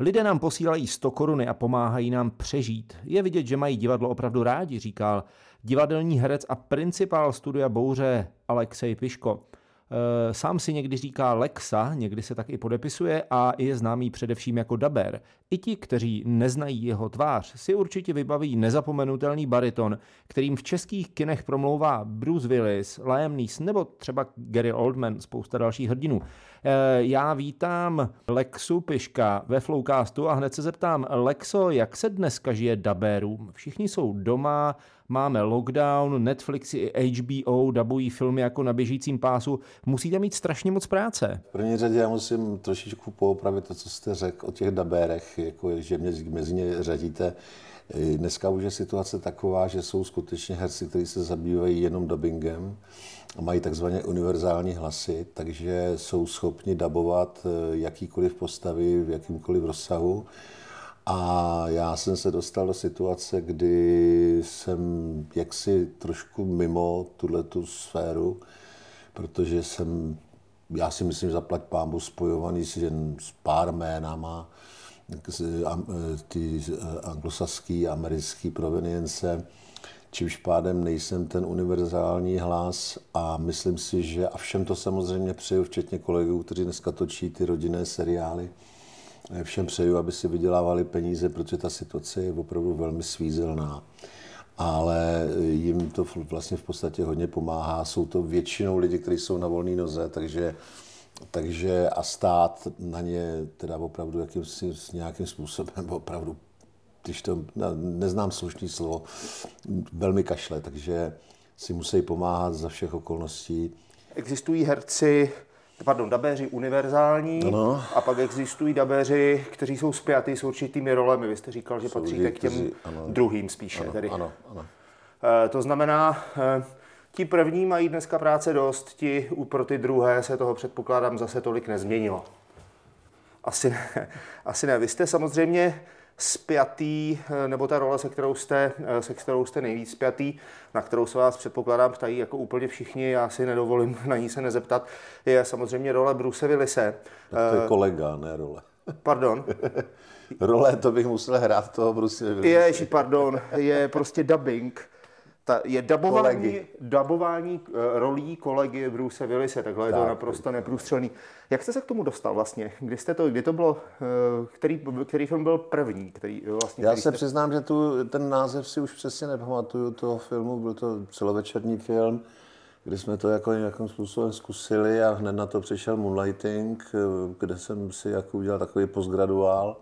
Lidé nám posílají 100 koruny a pomáhají nám přežít. Je vidět, že mají divadlo opravdu rádi, říkal divadelní herec a principál studia Bouře Alexej Piško. Eh, Sám si někdy říká Lexa, někdy se tak i podepisuje a je známý především jako daber. I ti, kteří neznají jeho tvář, si určitě vybaví nezapomenutelný bariton, kterým v českých kinech promlouvá Bruce Willis, Liam Neeson nebo třeba Gary Oldman, spousta dalších hrdinů. Eh, Já vítám Lexu Piška ve Flowcastu a hned se zeptám, Lexo, jak se dneska žije daberům? Všichni jsou doma, máme lockdown, Netflix i HBO dabují filmy jako na běžícím pásu. Musíte mít strašně moc práce. V první řadě já musím trošičku poopravit to, co jste řekl o těch dabérech, jako, že mě mezi ně řadíte. E, Dneska už je situace taková, že jsou skutečně herci, kteří se zabývají jenom dubbingem a mají takzvaně univerzální hlasy, takže jsou schopni dabovat e, jakýkoliv postavy v jakýmkoliv rozsahu. A já jsem se dostal do situace, kdy jsem jaksi trošku mimo tuhle tu sféru, protože jsem, já si myslím, zaplať pámbu spojovaný s, jen s pár jménama, ty eh, anglosaský, americký provenience, čímž pádem nejsem ten univerzální hlas a myslím si, že a všem to samozřejmě přeju, včetně kolegů, kteří dneska točí ty rodinné seriály, Eh, Všem přeju, aby si vydělávali peníze, protože ta situace je opravdu velmi svízelná. Ale jim to vlastně v podstatě hodně pomáhá. Jsou to většinou lidi, kteří jsou na volné noze, takže, takže a stát na ně teda opravdu jakýmsi, s nějakým způsobem opravdu, když to no, neznám slušný slovo, velmi kašle, takže si musí pomáhat za všech okolností. Existují herci, pardon, dabéři univerzální Ano. a pak existují dabéři, kteří jsou spjatý s určitými rolemi. Vy jste říkal, že Jsou patříte lidi, k těm kteří- ano. druhým spíše. Ano, tedy. ano, ano. Eh, To znamená, eh, ti první mají dneska práce dost, ti u- pro ty druhé se toho předpokládám zase tolik nezměnilo. Asi ne. Asi ne. Vy jste samozřejmě spjatý, eh, nebo ta role, se kterou jste, eh, se kterou jste nejvíc spjatý, na kterou se vás předpokládám ptají jako úplně všichni, já si nedovolím na ní se nezeptat, je samozřejmě role Bruce Willise. Tak to je kolega, ne role. Pardon, Role, to bych musel hrát toho Bruce Willise. Ježi, pardon, je prostě dubbing. Ta, je dabování, Kolegy. dabování uh, rolí kolegy Bruce Willise, takhle je to Tak. naprosto neprůstřelný. Jak jste se k tomu dostal vlastně? Kdy, jste to, kdy to bylo, uh, který, který film byl první? Který, eh, vlastně, Já který se jste... přiznám, že tu, ten název si už přesně nepamatuju toho filmu, byl to celovečerní film, kdy jsme to jako nějakým způsobem zkusili a hned na to přišel Moonlighting, eh, kde jsem si jako udělal takový postgraduál.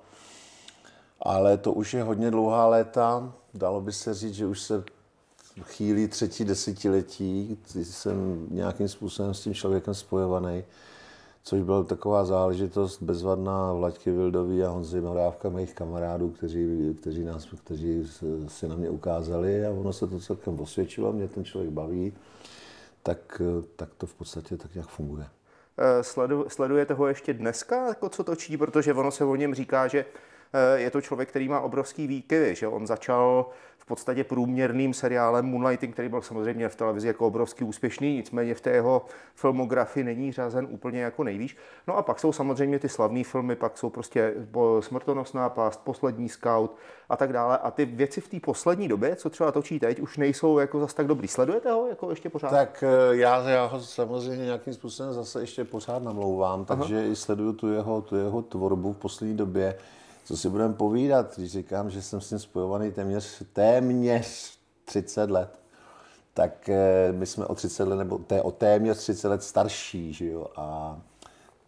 Ale to už je hodně dlouhá léta, dalo by se říct, že už se chýlí třetí desetiletí, jsem nějakým způsobem s tím člověkem spojovaný, což byla taková záležitost bezvadná Vlaďky Vildový a Honzy Morávka, mých kamarádů, kteří, kteří, nás, kteří si na mě ukázali a ono se to celkem osvědčilo, mě ten člověk baví, tak, tak to v podstatě tak nějak funguje. Eh, Sledu, sledujete ho ještě dneska, jako co točí, protože ono se o něm říká, že eh, je to člověk, který má obrovský výkyvy, že on začal v podstatě průměrným seriálem Moonlighting, který byl samozřejmě v televizi jako obrovský úspěšný, nicméně v té jeho filmografii není řazen úplně jako nejvíš. No a pak jsou samozřejmě ty slavné filmy, pak jsou prostě Smrtonosná pást, Poslední scout a tak dále. A ty věci v té poslední době, co třeba točí teď, už nejsou jako zas tak dobrý. Sledujete ho jako ještě pořád? Tak eh, já, já ho samozřejmě nějakým způsobem zase ještě pořád namlouvám, takže i sleduju tu jeho, tu jeho tvorbu v poslední době. Co si budeme povídat, když říkám, že jsem s ním spojovaný téměř, téměř 30 let, tak eh, my jsme o 30 let, nebo té, o téměř 30 let starší, že jo, a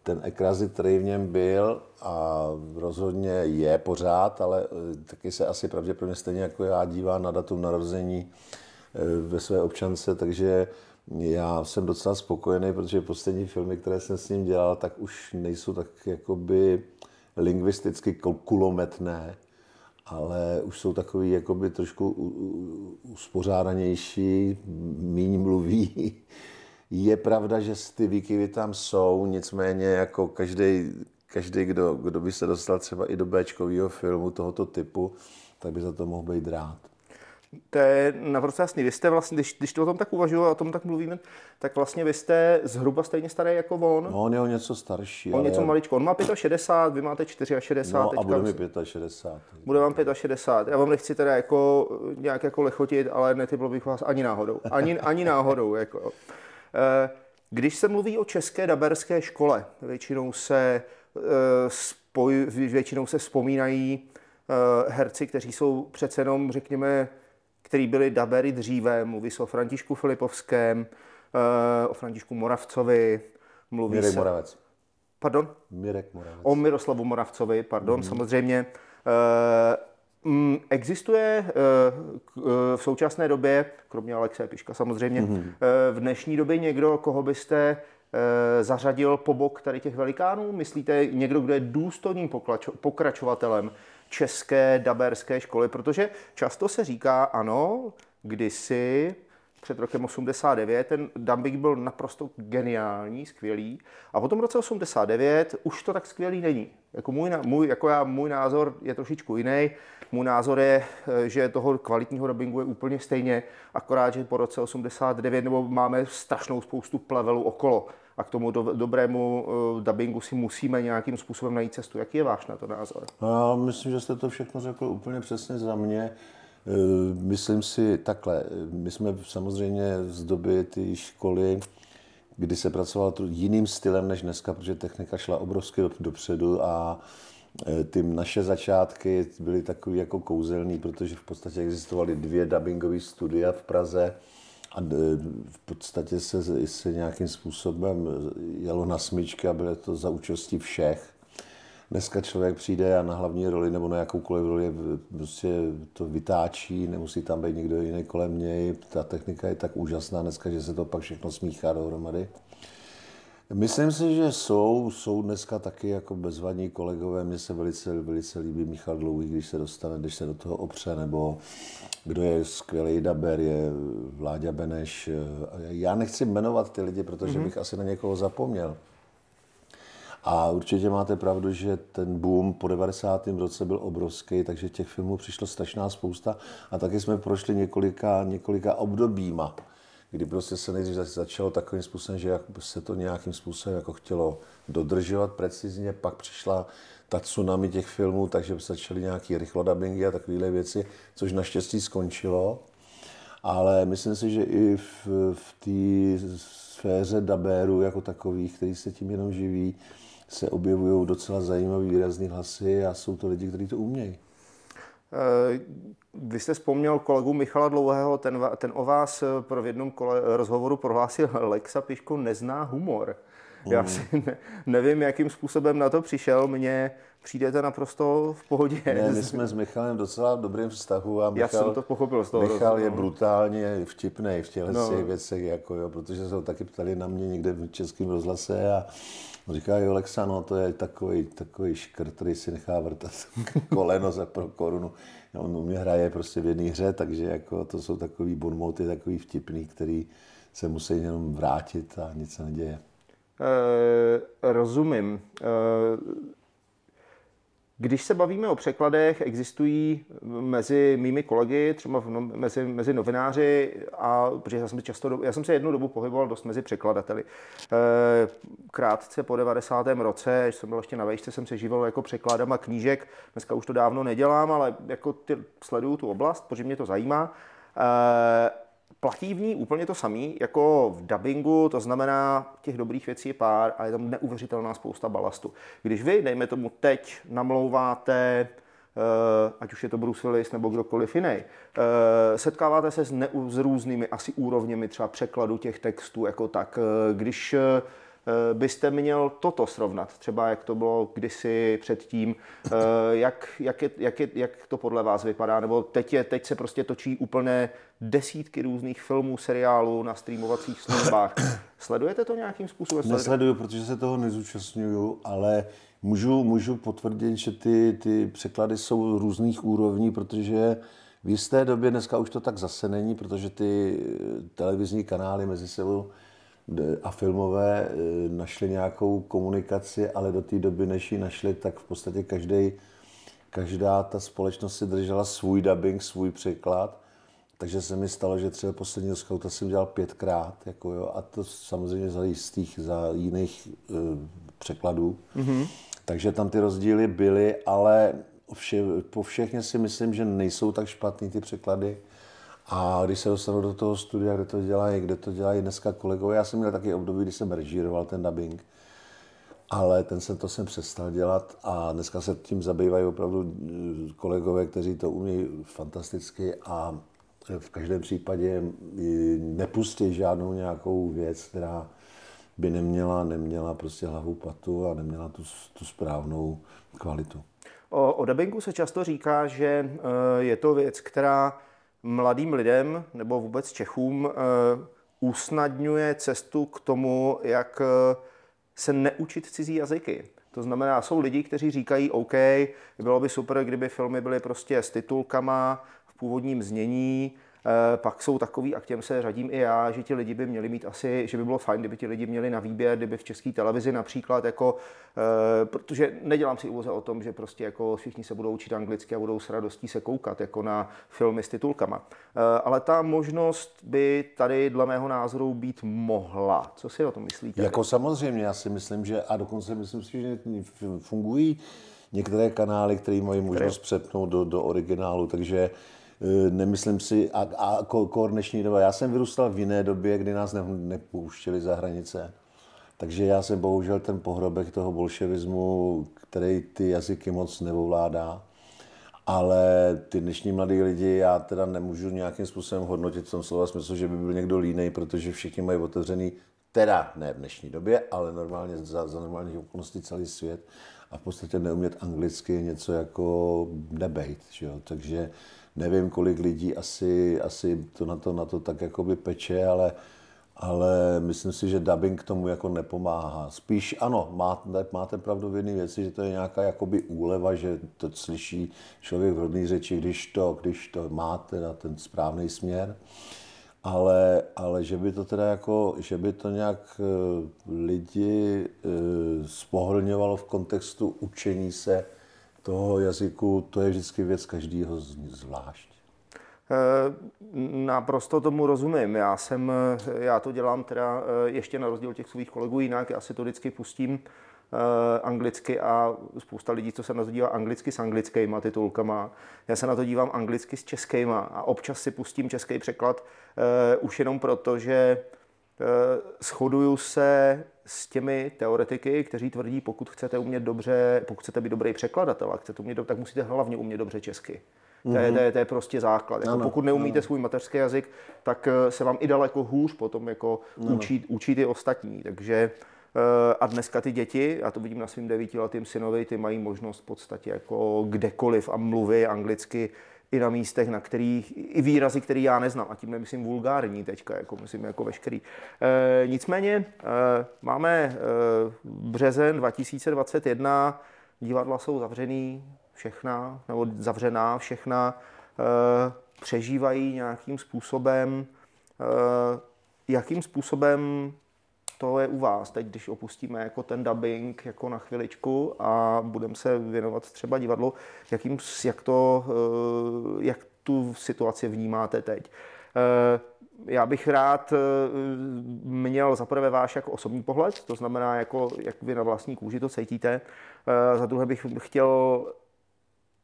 ten ekrazit, který v něm byl a rozhodně je pořád, ale eh, taky se asi pravděpodobně stejně jako já dívá na datum narození eh, ve své občance, takže já jsem docela spokojený, protože poslední filmy, které jsem s ním dělal, tak už nejsou tak jakoby lingvisticky kul- kulometné, ale už jsou takový jakoby trošku uspořádanější, míň mluví. Je pravda, že ty výkyvy tam jsou, nicméně jako každý, každý kdo, kdo by se dostal třeba i do Bčkového filmu tohoto typu, tak by za to mohl být rád. To je naprosto jasný. Vy jste vlastně, když, když to o tom tak uvažuju a o tom tak mluvíme, tak vlastně vy jste zhruba stejně starý jako on. No, on je o něco starší. on něco maličko. On má 65, vy máte 64 No, a teďka. bude mi 65. Bude vám 65. Já vám nechci teda jako nějak jako lechotit, ale netypl bych vás ani náhodou. Ani, ani náhodou. Jako. Eh, Když se mluví o české daberské škole, většinou se, eh, spoj, většinou se vzpomínají eh, herci, kteří jsou přece jenom, řekněme, který byli dabery dříve. Mluví se o Františku Filipovském, eh, o Františku Moravcovi, mluví Mirek se... Moravec. Pardon? Mirek Moravec. O Miroslavu Moravcovi, pardon, Mhm. samozřejmě. Eh, mm, Existuje eh, v současné době, kromě Alexe Piška samozřejmě, Mhm. eh, v dnešní době někdo, koho byste zařadil po bok tady těch velikánů? Myslíte někdo, kdo je důstojným pokračovatelem české daberské školy? Protože často se říká, ano, kdysi před rokem 89, ten dubbing byl naprosto geniální, skvělý. A potom v roce 89 už to tak skvělý není. Jako, můj, můj, jako já, můj názor je trošičku jiný. Můj názor je, eh, že toho kvalitního dubbingu je úplně stejně, akorát, že po roce 89 nebo máme strašnou spoustu plevelů okolo. A k tomu do, dobrému uh, dubbingu si musíme nějakým způsobem najít cestu. Jaký je váš na to názor? Já myslím, že jste to všechno řekl úplně přesně za mě. E, Myslím si takhle, my jsme samozřejmě z doby ty školy, kdy se pracovalo jiným stylem než dneska, protože technika šla obrovsky do- dopředu a e, ty naše začátky byly takový jako kouzelný, protože v podstatě existovaly dvě dubbingové studia v Praze a v podstatě se, se nějakým způsobem jelo na smyčky a bylo to za účastí všech. Dneska člověk přijde a na hlavní roli nebo na jakoukoliv roli prostě to vytáčí, nemusí tam být někdo jiný kolem něj. Ta technika je tak úžasná dneska, že se to pak všechno smíchá dohromady. Myslím si, že jsou, jsou dneska taky jako bezvadní kolegové. Mně se velice, velice líbí Michal Dlouhý, když se dostane, když se do toho opře, nebo kdo je skvělý daber, je Vláďa Beneš. Já nechci jmenovat ty lidi, protože bych asi na někoho zapomněl. A určitě máte pravdu, že ten boom po 90. roce byl obrovský, takže těch filmů přišlo strašná spousta a taky jsme prošli několika, několika obdobíma, kdy prostě se nejdřív zač- začalo takovým způsobem, že se to nějakým způsobem jako chtělo dodržovat precizně, pak přišla ta tsunami těch filmů, takže začaly nějaký rychlodabingy a takovéhle věci, což naštěstí skončilo. Ale myslím si, že i v, v té sféře dabéru jako takových, který se tím jenom živí, se objevují docela zajímavé výrazné hlasy a jsou to lidi, kteří to umějí. Eh, Vy jste vzpomněl kolegu Michala Dlouhého, ten, ten o vás eh, pro v jednom kole rozhovoru prohlásil, Lexa Piško nezná humor. Já si ne, nevím, jakým způsobem na to přišel, mně přijdete naprosto v pohodě. Ne, my jsme s Michalem docela v dobrém vztahu a Michal, jsem to pochopil z toho Michal je rozhovoru. brutálně vtipný v těchto No. no. věcech, jako jo, protože se ho taky ptali na mě někde v českém rozhlase a on říká, jo, Lexa, no to je takový, takový škrt, který si nechá vrtat koleno za pro korunu. On u mě hraje prostě v jedné hře, takže jako to jsou takový bonmoty, takový vtipný, který se musí jenom vrátit a nic se neděje. Eh, rozumím. Eh, když se bavíme o překladech, existují mezi mými kolegy, třeba no, mezi, mezi novináři, a protože já jsem, se často, já jsem se jednu dobu pohyboval dost mezi překladateli. Eh, krátce po 90. roce, když jsem byl ještě na vejšce, jsem se živil jako překladama knížek. Dneska už to dávno nedělám, ale jako ty, sleduju tu oblast, protože mě to zajímá. Eh, Platí v ní úplně to samé jako v dubbingu, to znamená, těch dobrých věcí je pár a je tam neuvěřitelná spousta balastu. Když vy, dejme tomu, teď namlouváte, eh, ať už je to Bruce Willis nebo kdokoliv jiný, eh, setkáváte se s, neu, s různými asi úrovněmi třeba překladu těch textů jako tak. Eh, Když byste měl toto srovnat, třeba jak to bylo kdysi předtím, eh, jak, jak, je, jak, je, jak to podle vás vypadá, nebo teď, je, teď se prostě točí úplné desítky různých filmů, seriálů na streamovacích službách. Sledujete to nějakým způsobem? Nesleduju, protože se toho nezúčastňuju, ale můžu, můžu potvrdit, že ty, ty překlady jsou různých úrovní, protože v jisté době, dneska už to tak zase není, protože ty eh, televizní kanály mezi sebou a filmové eh, našli nějakou komunikaci, ale do té doby, než ji našli, tak v podstatě každý, každá ta společnost si držela svůj dubbing, svůj překlad. takže se mi stalo, že třeba posledního skauta jsem dělal pětkrát, jako jo, a to samozřejmě za jistých, za jiných uh, překladů. Mm-hmm. Takže tam ty rozdíly byly, ale vše, po všechně si myslím, že nejsou tak špatný ty překlady. A když se dostanu do toho studia, kde to dělají, kde to dělají dneska kolegové, já jsem měl taky období, kdy jsem režíroval ten dubbing, ale ten jsem to jsem přestal dělat a dneska se tím zabývají opravdu eh, kolegové, kteří to umí fantasticky a v každém případě nepustí žádnou nějakou věc, která by neměla, neměla prostě hlavu patu a neměla tu, tu správnou kvalitu. O, o dubbingu se často říká, že eh, je to věc, která mladým lidem nebo vůbec Čechům eh, usnadňuje cestu k tomu, jak eh, se neučit cizí jazyky. To znamená, jsou lidi, kteří říkají, OK, bylo by super, kdyby filmy byly prostě s titulkama v původním znění, pak jsou takový, a k těm se řadím i já, že ti lidi by měli mít asi, že by bylo fajn, kdyby ti lidi měli na výběr, kdyby v české televizi například, jako, eh, protože nedělám si úvoze o tom, že prostě jako všichni se budou učit anglicky a budou s radostí se koukat jako na filmy s titulkama. Eh, ale ta možnost by tady dle mého názoru být mohla. Co si o tom myslíte? Jako samozřejmě, já si myslím, že a dokonce myslím si, že fungují některé kanály, které mají možnost přepnout do, do originálu, takže Eh, nemyslím si, a, a kor dnešní doba. Já jsem vyrůstal v jiné době, kdy nás ne, nepouštěli za hranice. Takže já jsem bohužel ten pohrobek toho bolševismu, který ty jazyky moc nevovládá. Ale ty dnešní mladí lidi, já teda nemůžu nějakým způsobem hodnotit v tom slova smyslu, že by byl někdo línej, protože všichni mají otevřený, teda ne v dnešní době, ale normálně za, za normálních okolností celý svět. A v podstatě neumět anglicky něco jako debate. Že jo? Takže nevím, kolik lidí asi, asi to na to, na to tak jakoby peče, ale, ale myslím si, že dubbing k tomu jako nepomáhá. Spíš ano, máte, máte pravdu v jedné věci, že to je nějaká jakoby úleva, že to slyší člověk v rodné řeči, když to, když to máte na ten správný směr. Ale, ale že by to teda jako, že by to nějak eh, lidi eh, spohlňovalo v kontextu učení se toho jazyku, to je vždycky věc každého zvlášť. Eh, naprosto tomu rozumím. Já, jsem, eh, já to dělám teda eh, ještě na rozdíl těch svých kolegů jinak. Já si to vždycky pustím anglicky a spousta lidí, co se na to dívá anglicky s anglickýma titulkama. Já se na to dívám anglicky s českýma a občas si pustím český překlad už jenom proto, že shoduju se s těmi teoretiky, kteří tvrdí, pokud chcete umět dobře, pokud chcete být dobrý překladatel a chcete umět, tak musíte hlavně umět dobře česky. Mm-hmm. To, je, to, je, to je prostě základ. Jako pokud neumíte ano. svůj mateřský jazyk, tak eh, se vám i daleko hůř potom jako učí, učí ty ostatní. Takže eh, a dneska ty děti, já to vidím na svým devítiletým synovi, ty mají možnost v podstatě jako kdekoliv a mluví anglicky i na místech, na kterých, i výrazy, které já neznám, a tím nemyslím vulgární teďka, jako myslím jako veškerý. E, nicméně e, máme e, březen 2021, divadla jsou zavřený, všechna, nebo zavřená všechna, e, přežívají nějakým způsobem, e, jakým způsobem to je u vás. Teď, když opustíme jako ten dubbing jako na chviličku a budeme se věnovat třeba divadlu, jakým, jak, to, eh, jak tu situaci vnímáte teď. Eh, já bych rád eh, měl za prvé váš jako osobní pohled, to znamená, jako, jak vy na vlastní kůži to cítíte. Za druhé bych chtěl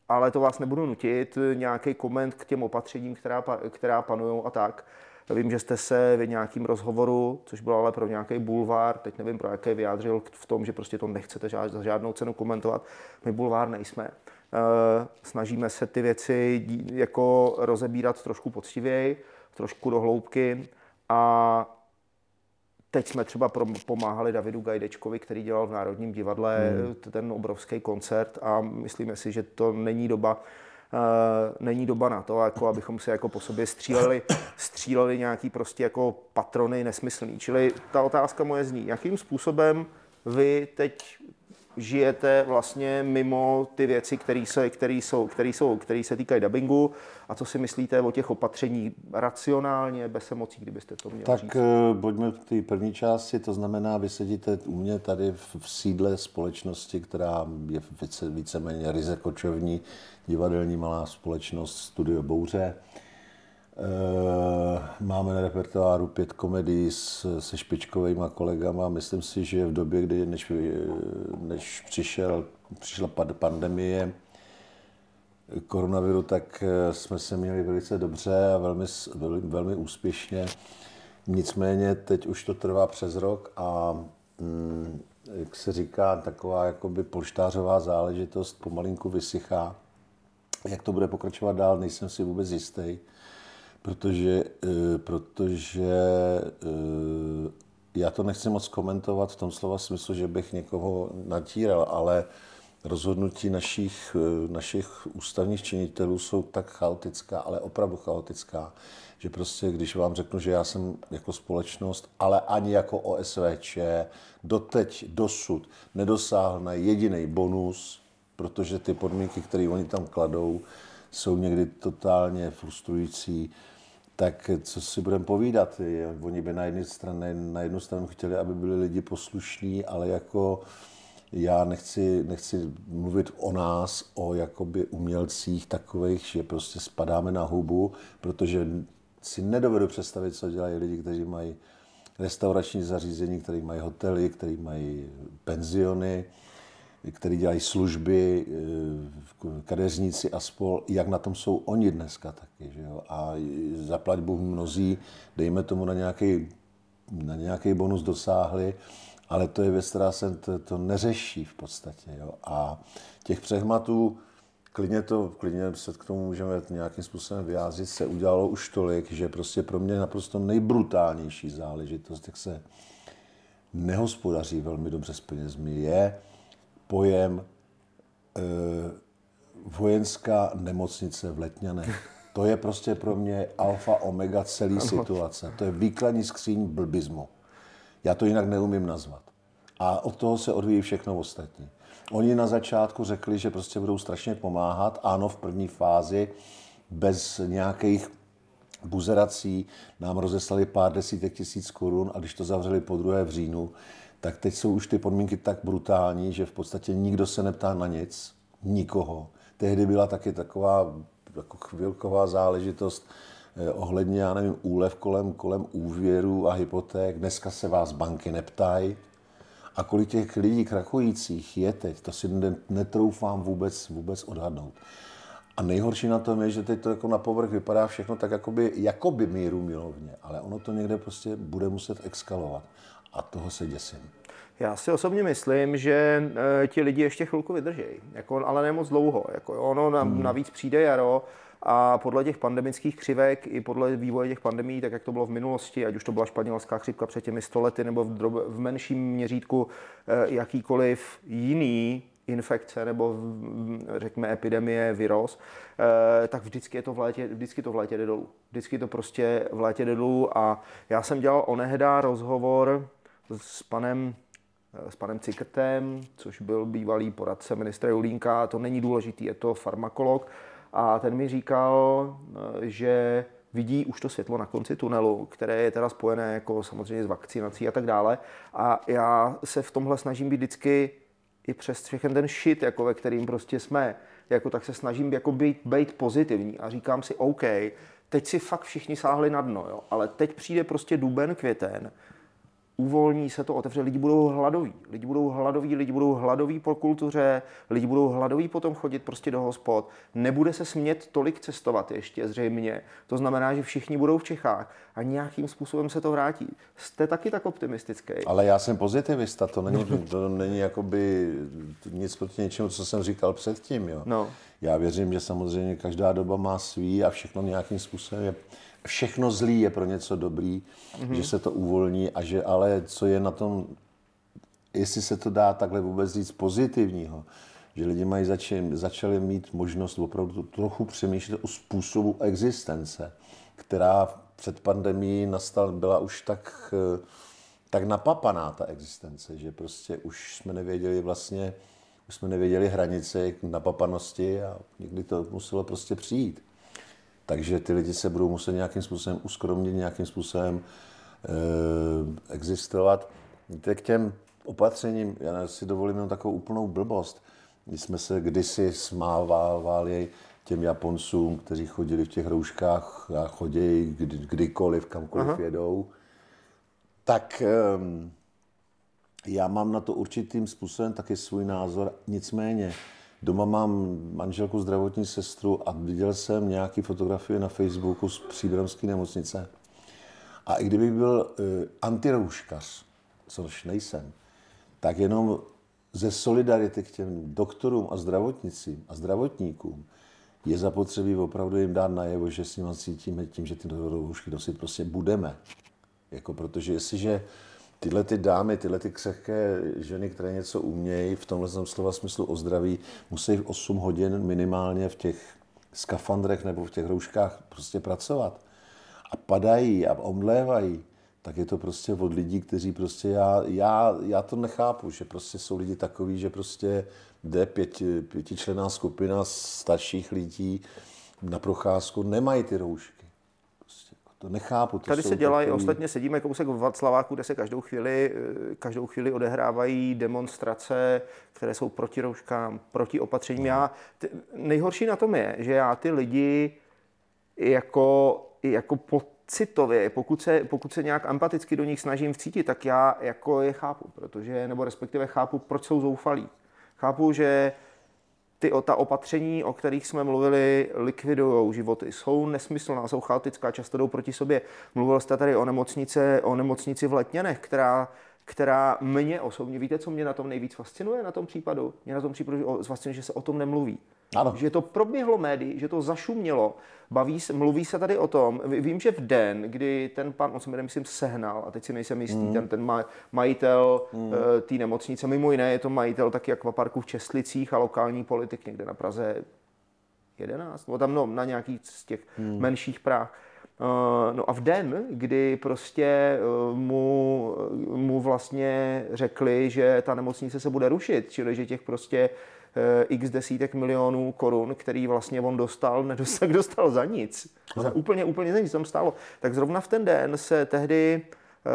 ale to vás nebudu nutit, nějaký koment k těm opatřením, která, která panují a tak. Vím, že jste se v nějakým rozhovoru, což bylo ale pro nějaký bulvár, teď nevím pro jaké, vyjádřil v tom, že prostě to nechcete za žádnou cenu komentovat. My bulvár nejsme. Eh, snažíme se ty věci jako rozebírat trošku poctivěji, trošku do hloubky a Teď jsme třeba pomáhali Davidu Gajdečkovi, který dělal v Národním divadle hmm. ten obrovský koncert a myslíme si, že to není doba není doba na to, jako abychom si jako po sobě stříleli, stříleli nějaký prostě jako patrony nesmyslný. Čili ta otázka moje zní, jakým způsobem vy teď žijete vlastně mimo ty věci, které se, které jsou, které jsou, které se týkají dubbingu a co si myslíte o těch opatření racionálně, bez emocí, kdybyste to měli Tak říct? Uh, pojďme v té první části, to znamená, vy sedíte u mě tady v, v sídle společnosti, která je více, víceméně ryze kočovní, divadelní malá společnost Studio Bouře. Eh, Máme na repertoáru pět komedií s, se špičkovými kolegama. Myslím si, že v době, kdy než, než přišel, přišla pandemie koronaviru, tak eh, jsme se měli velice dobře a velmi, velmi, velmi úspěšně. Nicméně teď už to trvá přes rok a mm, jak se říká, taková jakoby polštářová záležitost pomalinku vysychá. Jak to bude pokračovat dál, nejsem si vůbec jistý, protože, eh, protože eh, já to nechci moc komentovat v tom slova smyslu, že bych někoho natíral, ale rozhodnutí našich, eh, našich ústavních činitelů jsou tak chaotická, ale opravdu chaotická, že prostě, když vám řeknu, že já jsem jako společnost, ale ani jako OSVČ doteď, dosud nedosáhl na jediný bonus, protože ty podmínky, které oni tam kladou, jsou někdy totálně frustrující, tak co si budeme povídat? Oni by na jednu na jednu stranu chtěli, aby byli lidi poslušní, ale jako já nechci, nechci mluvit o nás, o jakoby umělcích takových, že prostě spadáme na hubu, protože si nedovedu představit, co dělají lidi, kteří mají restaurační zařízení, kteří mají hotely, kteří mají penziony, který dělají služby, eh, kadeřníci a spol, jak na tom jsou oni dneska taky. Že jo? A zaplať Bůh mnozí, dejme tomu na nějaký, na nějaký bonus dosáhli, ale to je věc, která se to, to neřeší v podstatě. Jo? A těch přehmatů, klidně, to, klidně se k tomu můžeme nějakým způsobem vyjádřit, se udělalo už tolik, že prostě pro mě naprosto nejbrutálnější záležitost, jak se nehospodaří velmi dobře s penězmi, je pojem e, vojenská nemocnice v Letňanech. To je prostě pro mě alfa omega celé situace. To je výkladní skříň blbizmu. Já to jinak neumím nazvat. A od toho se odvíjí všechno ostatní. Oni na začátku řekli, že prostě budou strašně pomáhat. Ano, v první fázi bez nějakých buzerací nám rozeslali pár desítek tisíc korun a když to zavřeli po druhé v říjnu, tak teď jsou už ty podmínky tak brutální, že v podstatě nikdo se neptá na nic, nikoho. Tehdy byla taky taková jako chvilková záležitost eh, ohledně, já nevím, úlev kolem, kolem úvěru a hypoték. Dneska se vás banky neptají. A kolik těch lidí krachujících je teď, to si ne- netroufám vůbec, vůbec odhadnout. A nejhorší na tom je, že teď to jako na povrch vypadá všechno tak jakoby, jakoby míru milovně, ale ono to někde prostě bude muset exkalovat. A toho se děsím. Já si osobně myslím, že e, ti lidi ještě chvilku vydrží, jako, ale ne moc dlouho. Jako, ono na, navíc přijde jaro a podle těch pandemických křivek i podle vývoje těch pandemí, tak jak to bylo v minulosti, ať už to byla španělská chřipka před těmi stolety nebo v, drob, v menším měřítku e, jakýkoliv jiný infekce nebo řekněme epidemie, virus, eh, tak vždycky, je to v létě, vždycky to v létě jde dolů. Vždycky to prostě v létě jde dolů a já jsem dělal onehda rozhovor s panem eh, s panem Cikrtem, což byl bývalý poradce ministra Julínka, to není důležitý, je to farmakolog. A ten mi říkal, eh, že vidí už to světlo na konci tunelu, které je teda spojené jako samozřejmě s vakcinací a tak dále. A já se v tomhle snažím být vždycky i přes všechen ten shit, jako ve kterým prostě jsme, jako tak se snažím jako být, být pozitivní a říkám si, OK, teď si fakt všichni sáhli na dno, jo, ale teď přijde prostě duben, květen, uvolní se to, otevře, lidi budou hladoví. Lidi budou hladoví, lidi budou hladoví po kultuře, lidi budou hladoví potom chodit prostě do hospod. Nebude se smět tolik cestovat ještě zřejmě. To znamená, že všichni budou v Čechách a nějakým způsobem se to vrátí. Jste taky tak optimistický? Ale já jsem pozitivista, to není, to není jakoby nic proti něčemu, co jsem říkal předtím. Jo. No. Já věřím, že samozřejmě každá doba má svý a všechno nějakým způsobem je, všechno zlý je pro něco dobrý, mm-hmm. že se to uvolní a že ale co je na tom, jestli se to dá takhle vůbec říct pozitivního, že lidi mají začali, začali mít možnost opravdu trochu přemýšlet o způsobu existence, která před pandemií nastal, byla už tak, eh, tak napapaná ta existence, že prostě už jsme nevěděli vlastně, už jsme nevěděli hranice napapanosti a někdy to muselo prostě přijít. Takže ty lidi se budou muset nějakým způsobem uskromnit, nějakým způsobem e, existovat. Víte, k těm opatřením, já si dovolím jenom takovou úplnou blbost. My jsme se kdysi smávávali, těm Japoncům, kteří chodili v těch rouškách a chodí kdy, kdykoliv, kamkoliv Aha. jedou, tak um, já mám na to určitým způsobem taky svůj názor, nicméně doma mám manželku zdravotní sestru a viděl jsem nějaké fotografie na Facebooku z příbramské nemocnice. A i kdybych byl uh, antirouškař, což nejsem, tak jenom ze solidarity k těm doktorům a zdravotnicím a zdravotníkům je zapotřebí opravdu jim dát najevo, že s nimi cítíme tím, že ty roušky nosit prostě budeme. Jako protože jestliže tyhle ty dámy, tyhle ty křehké ženy, které něco umějí, v tomhle slova smyslu o zdraví, musí 8 hodin minimálně v těch skafandrech nebo v těch rouškách prostě pracovat. A padají a omlévají tak je to prostě od lidí, kteří prostě, já, já, já to nechápu, že prostě jsou lidi takový, že prostě jde pěti, pětičlená skupina starších lidí na procházku, nemají ty roušky. To nechápu. To Tady se dělají, takový... ostatně sedíme kousek v Václaváku, kde se každou chvíli, každou chvíli odehrávají demonstrace, které jsou proti rouškám, proti opatřením. Já, ty, nejhorší na tom je, že já ty lidi jako, jako pod citově, pokud se, pokud se nějak empaticky do nich snažím vcítit, tak já jako je chápu, protože, nebo respektive chápu, proč jsou zoufalí. Chápu, že ty, ta opatření, o kterých jsme mluvili, likvidují životy. Jsou nesmyslná, jsou chaotická, často jdou proti sobě. Mluvil jste tady o nemocnici, o nemocnici v Letněnech, která která mě osobně, víte, co mě na tom nejvíc fascinuje na tom případu? Mě na tom případu fascinuje, že se o tom nemluví. Ano. Že to proběhlo médií, že to zašumělo. Baví se, mluví se tady o tom. Vím, že v den, kdy ten pan, on se jmenuje, myslím, sehnal, a teď si nejsem jistý, mm. ten, ten majitel mm. uh, té nemocnice, mimo jiné je to majitel taky akvaparku v Česlicích a lokální politik někde na Praze 11, nebo tam no, na nějakých z těch mm. menších Prah. Uh, no a v den, kdy prostě uh, mu, mu vlastně řekli, že ta nemocnice se bude rušit, čili že těch prostě Eh, x desítek milionů korun, který vlastně on dostal, nedostal, dostal za nic. Za úplně, úplně za nic tam stálo. Tak zrovna v ten den se tehdy e,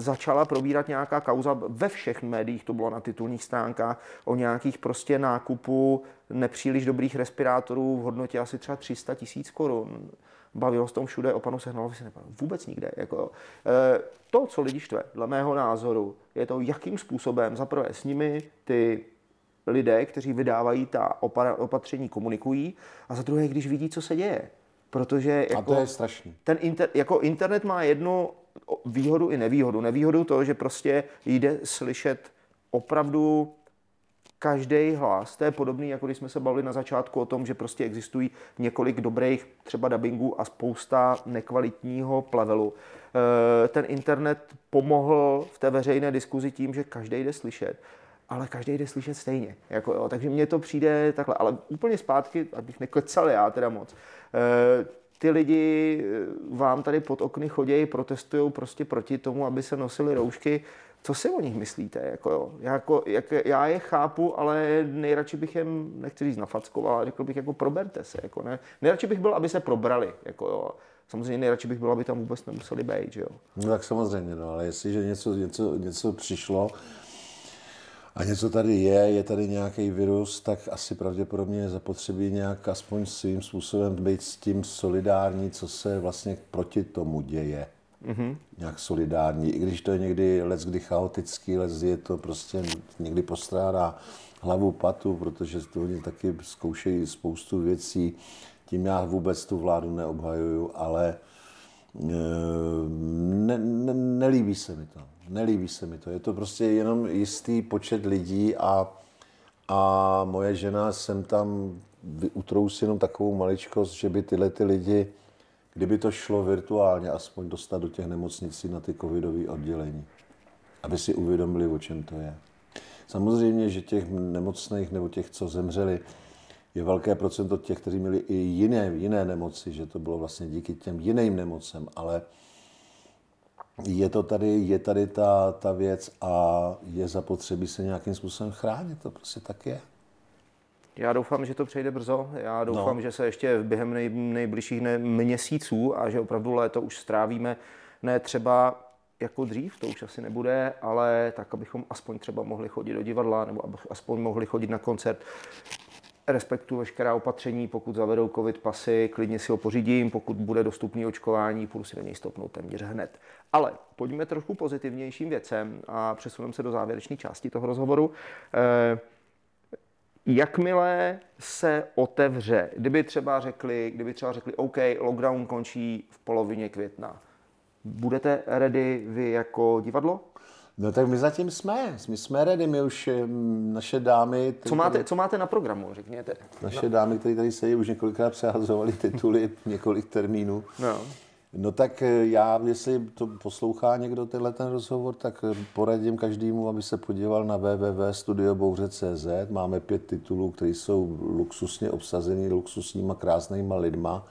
začala probírat nějaká kauza ve všech médiích, to bylo na titulních stránkách, o nějakých prostě nákupu nepříliš dobrých respirátorů v hodnotě asi třeba 300 tisíc korun. Bavilo se tom všude, o panu Sehnalovi se nebavilo vůbec nikde. Jako, e, to, co lidi štve, dle mého názoru, je to, jakým způsobem zaprvé s nimi ty lidé, kteří vydávají ta opatření, komunikují a za druhé, když vidí, co se děje. Protože jako, a to jako je strašný. Ten inter, jako internet má jednu výhodu i nevýhodu. Nevýhodu to, že prostě jde slyšet opravdu každý hlas. To je podobný, jako když jsme se bavili na začátku o tom, že prostě existují několik dobrých třeba dubbingů a spousta nekvalitního plevelu. Eh, ten internet pomohl v té veřejné diskuzi tím, že každý jde slyšet ale každý jde slyšet stejně. Jako, jo. Takže mně to přijde takhle. Ale úplně zpátky, abych neklecal já teda moc, e, ty lidi eh, vám tady pod okny chodí, protestují prostě proti tomu, aby se nosili roušky. Co si o nich myslíte? Jako, jo? Já, jako, jak, já je chápu, ale nejradši bych jen, nechci říct nafackoval, ale řekl bych, jako proberte se. Jako, ne? Nejradši bych byl, aby se probrali. Jako, jo. Samozřejmě nejradši bych byl, aby tam vůbec nemuseli být. Jo? No tak samozřejmě, no, ale jestliže něco, něco, něco přišlo, a něco tady je, je tady nějaký virus, tak asi pravděpodobně je zapotřebí nějak aspoň svým způsobem být s tím solidární, co se vlastně proti tomu děje. Mm-hmm. Nějak solidární, i když to je někdy let kdy chaotický, let je to prostě někdy postrádá hlavu patu, protože to oni taky zkoušejí spoustu věcí. Tím já vůbec tu vládu neobhajuju, ale e, ne, ne, nelíbí se mi to. Nelíbí se mi to. Je to prostě jenom jistý počet lidí a, a moje žena jsem tam utrousí jenom takovou maličkost, že by tyhle ty lidi, kdyby to šlo virtuálně, aspoň dostat do těch nemocnicí na ty covidové oddělení, aby si uvědomili, o čem to je. Samozřejmě, že těch nemocných nebo těch, co zemřeli, je velké procento těch, kteří měli i jiné, jiné nemoci, že to bylo vlastně díky těm jiným nemocem, ale je to tady, je tady ta, ta věc a je zapotřebí se nějakým způsobem chránit, to prostě tak je. Já doufám, že to přejde brzo. Já doufám, no. že se ještě během nej, nejbližších ne, měsíců a že opravdu léto už strávíme ne třeba jako dřív, to už asi nebude, ale tak, abychom aspoň třeba mohli chodit do divadla nebo aspoň mohli chodit na koncert. Respektuju veškerá opatření, pokud zavedou covid pasy, klidně si ho pořídím, pokud bude dostupný očkování, půjdu si do něj stopnout téměř hned. Ale pojďme trošku pozitivnějším věcem a přesuneme se do závěrečné části toho rozhovoru. Eh, Jakmile se otevře, kdyby třeba řekli, kdyby třeba řekli, OK, lockdown končí v polovině května, budete ready vy jako divadlo? No tak my zatím jsme, my jsme ready, my už em, naše dámy... Co máte, co máte na programu, řekněte? Naše dámy, které tady sedí, už několikrát přehazovali tituly, několik termínů. No. No tak eh, já, jestli to poslouchá někdo tenhle ten rozhovor, tak eh, poradím každému, aby se podíval na www.studiobouře.cz. Máme pět titulů, které jsou luxusně obsazený luxusníma krásnýma lidma,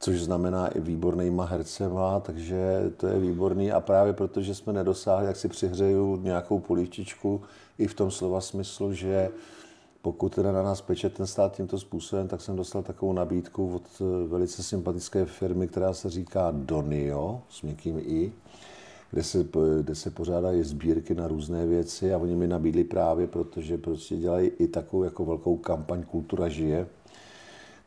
což znamená i výbornýma hercema, takže to je výborný. A právě protože jsme nedosáhli, jak si přihřeju nějakou polívčičku i v tom slova smyslu, že pokud teda na nás peče ten stát tímto způsobem, tak jsem dostal takovou nabídku od eh, velice sympatické firmy, která se říká Donio, s měkkým i, kde se, kde se pořádají sbírky na různé věci a oni mi nabídli právě, protože prostě dělají i takovou jako velkou kampaň Kultura žije,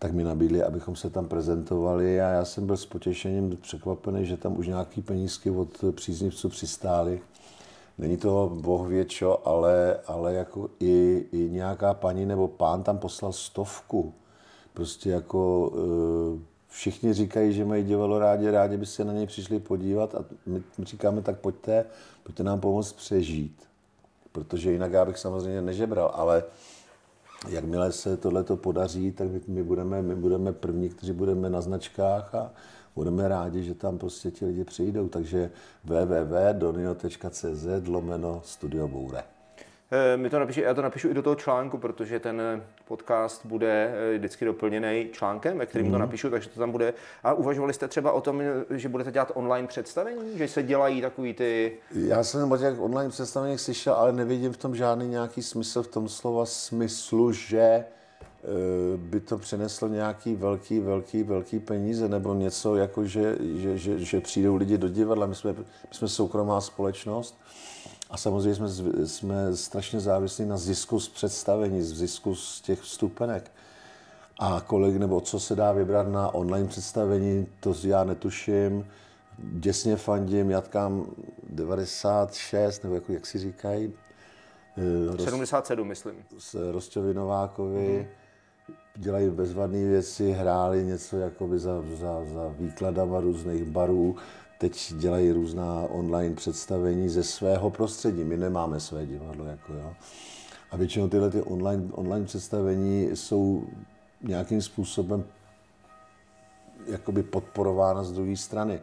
tak mi nabídli, abychom se tam prezentovali a já jsem byl s potěšením překvapený, že tam už nějaký penízky od příznivců přistály. Není to boh ví čo, ale, ale jako i, i nějaká paní nebo pán tam poslal stovku. Prostě jako eh, všichni říkají, že mají divadlo rádi, rádi by se na něj přišli podívat a my říkáme, tak pojďte, pojďte nám pomoct přežít. Protože jinak já bych samozřejmě nežebral, ale jakmile se tohle podaří, tak my, my, budeme, my budeme první, kteří budeme na značkách a budeme rádi, že tam prostě ti lidi přijdou. Takže www.donio.cz lomeno Studio Boure. Eh, My to napíšu, já to napíšu i do toho článku, protože ten eh, podcast bude eh, vždycky doplněný článkem, ve kterým to napíšu, takže to tam bude. A uvažovali jste třeba o tom, že budete dělat online představení, že se dělají takový ty... Já jsem o těch online představeních slyšel, ale nevidím v tom žádný nějaký smysl v tom slova smyslu, že by to přineslo nějaký velký, velký, velký peníze nebo něco jako, že, že, že, že přijdou lidi do divadla. My jsme, my jsme soukromá společnost a samozřejmě jsme, jsme strašně závislí na zisku z představení, z zisku z těch vstupenek. A kolik nebo co se dá vybrat na online představení, to já netuším. Děsně fandím Jatkám 96, nebo jako, jak si říkají, eh, roz- 77, myslím. s Rosťovi Novákovi. Dělají bezvadné věci, hráli něco jakoby za, za, za výkladama různých barů. Teď dělají různá online představení ze svého prostředí. My nemáme své divadlo. Jako, jo. A většinou tyhle ty online, online představení jsou nějakým způsobem jakoby podporována z druhé strany.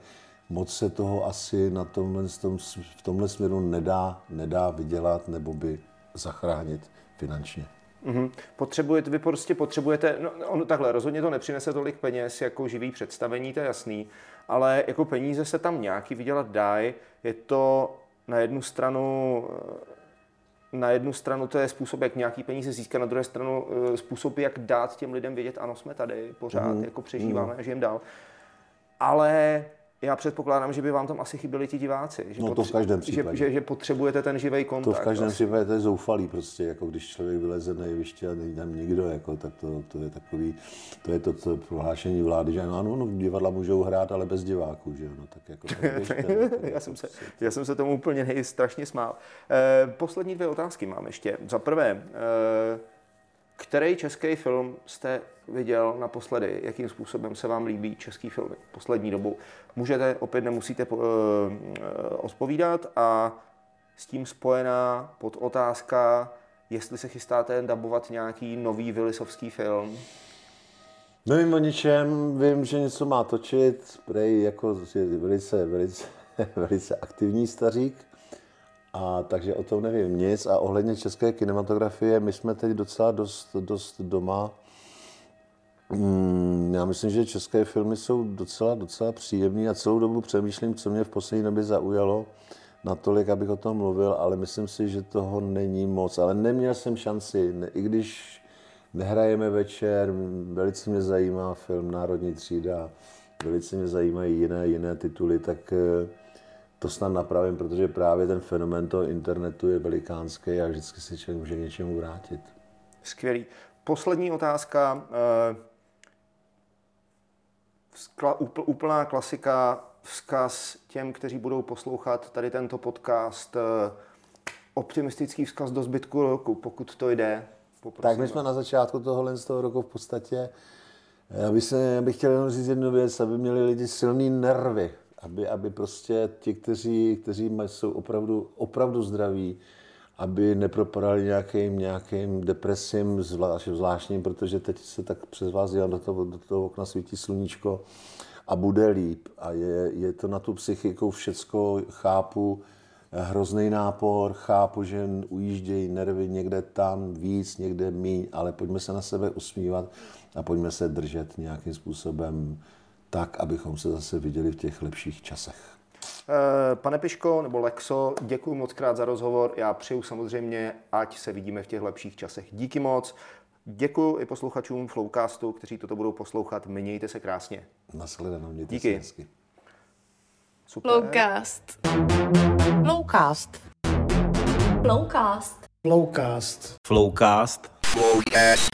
Moc se toho asi na tomhle, tom, v tomhle směru nedá, nedá vydělat nebo by zachránit finančně. Mhm. Potřebujete, vy prostě potřebujete, no, on takhle, rozhodně to nepřinese tolik peněz jako živý představení, to je jasný, ale jako peníze se tam nějaký vydělat dají, je to na jednu stranu na jednu stranu to je způsob, jak nějaký peníze získat, na druhé stranu eh, způsob, jak dát těm lidem vědět, ano, jsme tady, pořád mm. jako přežíváme a žijeme dál. Ale já předpokládám, že by vám tam asi chyběli ti diváci. Že No to v každém že, případě. že, že, potřebujete ten živý To kontakt. v každém asi. případě to je zoufalý prostě, jako když člověk vyleze na jeviště a není tam nikdo, jako, tak to, to je takový, to je to, to prohlášení vlády, že ano, no, divadla můžou hrát, ale bez diváků, že no, tak jako to běžte, no, to já, jsem se, prostě- já jsem se tomu úplně nej, strašně smál. Eh, poslední dvě otázky mám ještě. Za prvé, eh, který český film jste viděl naposledy? Jakým způsobem se vám líbí český filmy poslední dobu? Můžete, opět nemusíte eh, odpovídat a s tím spojená podotázka, jestli se chystáte dabovat nějaký nový Willisovský film. Nevím o ničem, vím, že něco má točit, prej jako je velice, velice, velice aktivní stařík, a takže o tom nevím nic. A ohledně české kinematografie, my jsme teď docela dost, dost doma. Mm, já myslím, že české filmy jsou docela, docela příjemné a celou dobu přemýšlím, co mě v poslední době zaujalo natolik, abych o tom mluvil, ale myslím si, že toho není moc. Ale neměl jsem šanci, i když nehrajeme večer, velice mě zajímá film Národní třída, velice mě zajímají jiné, jiné tituly, tak eh, to snad napravím, protože právě ten fenomén toho internetu je velikánský a vždycky se člověk může něčemu vrátit. Skvělý. poslední otázka. Eh, skla- úplná klasika, vzkaz těm, kteří budou poslouchat tady tento podcast. eh, Optimistický vzkaz do zbytku roku, pokud to jde. Poprosím Tak my vás. jsme na začátku tohohle z toho roku v podstatě, já bych, se, já bych chtěl jenom říct jednu věc, aby měli lidi silný nervy, aby, aby prostě ti, kteří, kteří mají- jsou opravdu, opravdu zdraví, aby nepropadali nějakým, nějakým depresím zvlášť, zvláštním, protože teď se tak přes vás dělá, do toho, do toho okna svítí sluníčko a bude líp. A je, je to na tu psychiku všecko, chápu, hrozný nápor, chápu, že ujíždějí nervy někde tam víc, někde míň, ale pojďme se na sebe usmívat a pojďme se držet nějakým způsobem tak, abychom se zase viděli v těch lepších časech. Eh, Pane Piško nebo Lexo, děkuji moc krát za rozhovor. Já přeju samozřejmě, ať se vidíme v těch lepších časech. Díky moc. Děkuji i posluchačům Flowcastu, kteří toto budou poslouchat. Mějte se krásně. Nashledanou, mějte Díky. se hezky. Super. Flowcast. Flowcast. Flowcast. Flowcast. Flowcast. Flowcast.